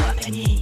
what I need.